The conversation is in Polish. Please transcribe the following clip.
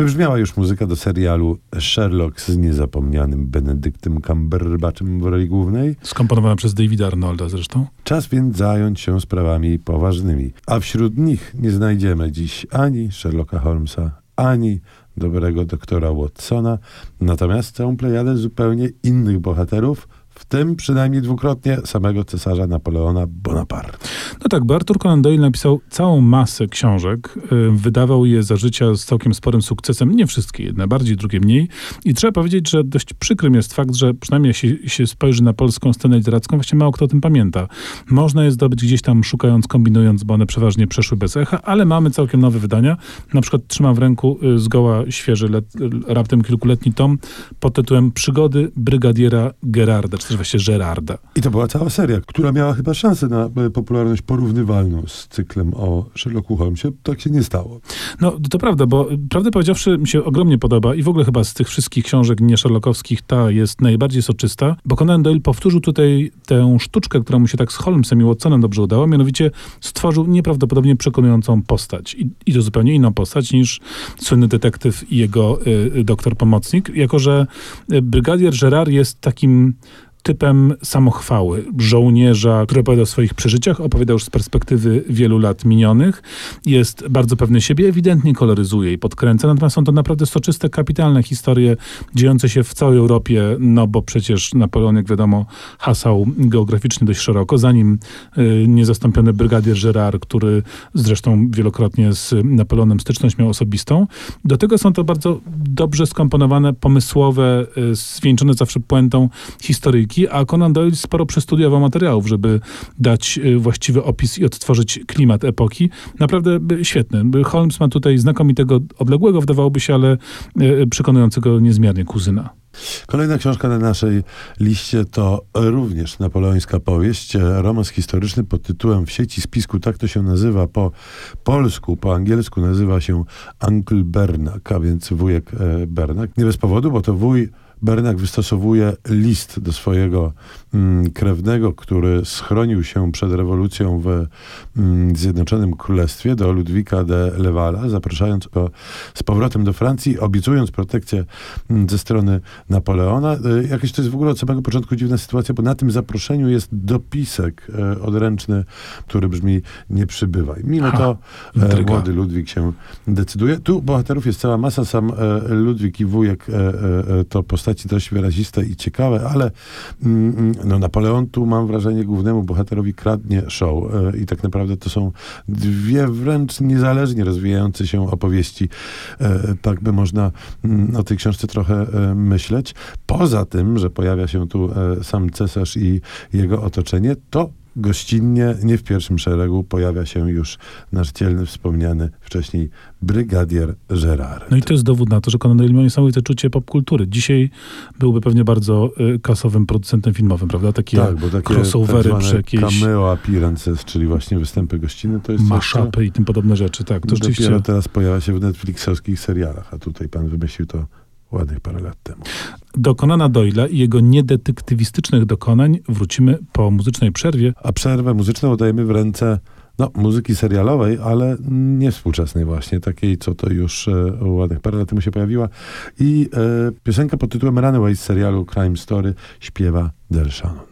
Wybrzmiała już muzyka do serialu Sherlock z niezapomnianym Benedyktem Cumberbatchem w roli głównej. Skomponowana przez Davida Arnolda zresztą. Czas więc zająć się sprawami poważnymi. A wśród nich nie znajdziemy dziś ani Sherlocka Holmesa, ani dobrego doktora Watsona, natomiast całą plejadę zupełnie innych bohaterów, w tym przynajmniej dwukrotnie samego cesarza Napoleona Bonaparte. No tak, bo Arthur Conan Doyle napisał całą masę książek, wydawał je za życia z całkiem sporym sukcesem, nie wszystkie, jedne bardziej, drugie mniej. I trzeba powiedzieć, że dość przykrym jest fakt, że przynajmniej jak się, spojrzy na polską scenę literacką, właśnie mało kto o tym pamięta. Można je zdobyć gdzieś tam szukając, kombinując, bo one przeważnie przeszły bez echa, ale mamy całkiem nowe wydania. Na przykład trzymam w ręku y, zgoła świeży, raptem kilkuletni tom pod tytułem Przygody brygadiera Gerarda, też właściwie Gerarda. I to była cała seria, która miała chyba szansę na e, popularność porównywalną z cyklem o Sherlocku Holmesie. Tak się nie stało. No, to prawda, bo prawdę powiedziawszy mi się ogromnie podoba i w ogóle chyba z tych wszystkich książek nie Sherlockowskich ta jest najbardziej soczysta, bo Conan Doyle powtórzył tutaj tę sztuczkę, która mu się tak z Holmesem i Watsonem dobrze udała, mianowicie stworzył nieprawdopodobnie przekonującą postać. I, i to zupełnie inną postać niż słynny detektyw i jego y, doktor pomocnik, jako że brygadier Gerard jest takim typem samochwały, żołnierza, który opowiada o swoich przeżyciach, opowiada już z perspektywy wielu lat minionych, jest bardzo pewny siebie, ewidentnie koloryzuje i podkręca, natomiast są to naprawdę soczyste, kapitalne historie dziejące się w całej Europie, no bo przecież Napoleon, jak wiadomo, hasał geograficznie dość szeroko, zanim y, niezastąpiony brygadier Gerard, który zresztą wielokrotnie z Napoleonem styczność miał osobistą. Do tego są to bardzo dobrze skomponowane, pomysłowe, y, zwieńczone zawsze puentą a Conan Doyle sporo przestudiował materiałów, żeby dać y, właściwy opis i odtworzyć klimat epoki. Naprawdę y, świetny. Holmes ma tutaj znakomitego, odległego wydawałoby się, ale y, przekonującego niezmiernie kuzyna. Kolejna książka na naszej liście to również napoleońska powieść, romans historyczny pod tytułem W sieci spisku, tak to się nazywa po polsku, po angielsku nazywa się Uncle Bernak, a więc wujek e, Bernak. Nie bez powodu, bo to wuj Bernak wystosowuje list do swojego mm, krewnego, który schronił się przed rewolucją w mm, Zjednoczonym Królestwie, do Ludwika de Lewala, zapraszając go z powrotem do Francji, obiecując protekcję mm, ze strony Napoleona. Y, jakieś to jest w ogóle od samego początku dziwna sytuacja, bo na tym zaproszeniu jest dopisek y, odręczny, który brzmi nie przybywaj. Mimo to e, młody Ludwik się decyduje. Tu bohaterów jest cała masa, sam e, Ludwik i wujek e, to postać postaci dość wyraziste i ciekawe, ale mm, mm, no, Napoleon tu mam wrażenie głównemu bohaterowi kradnie show e, i tak naprawdę to są dwie wręcz niezależnie rozwijające się opowieści. E, tak by można mm, o tej książce trochę e, myśleć. Poza tym, że pojawia się tu sam cesarz i jego otoczenie, to gościnnie, nie w pierwszym szeregu, pojawia się już nasz dzielny, wspomniany wcześniej brygadier Gerard. No i to jest dowód na to, że Conan Doyle miał niesamowite czucie popkultury. Dzisiaj byłby pewnie bardzo y, kasowym producentem filmowym, prawda? Takie, tak, bo takie crossovery tak przy jakieś... cameo appearances, czyli właśnie występy gościnne, to jest Maszapy i tym podobne rzeczy, tak. To rzeczywiście... Dopiero teraz pojawia się w Netflixowskich serialach, a tutaj pan wymyślił to ładnych parę lat temu. Do Conana Doyla i jego niedetektywistycznych dokonań wrócimy po muzycznej przerwie. A przerwę muzyczną oddajemy w ręce no, muzyki serialowej, ale nie współczesnej właśnie, takiej, co to już e, ładnych parę lat temu się pojawiła. I e, piosenka pod tytułem Runaway z serialu Crime Story śpiewa Del Shannon.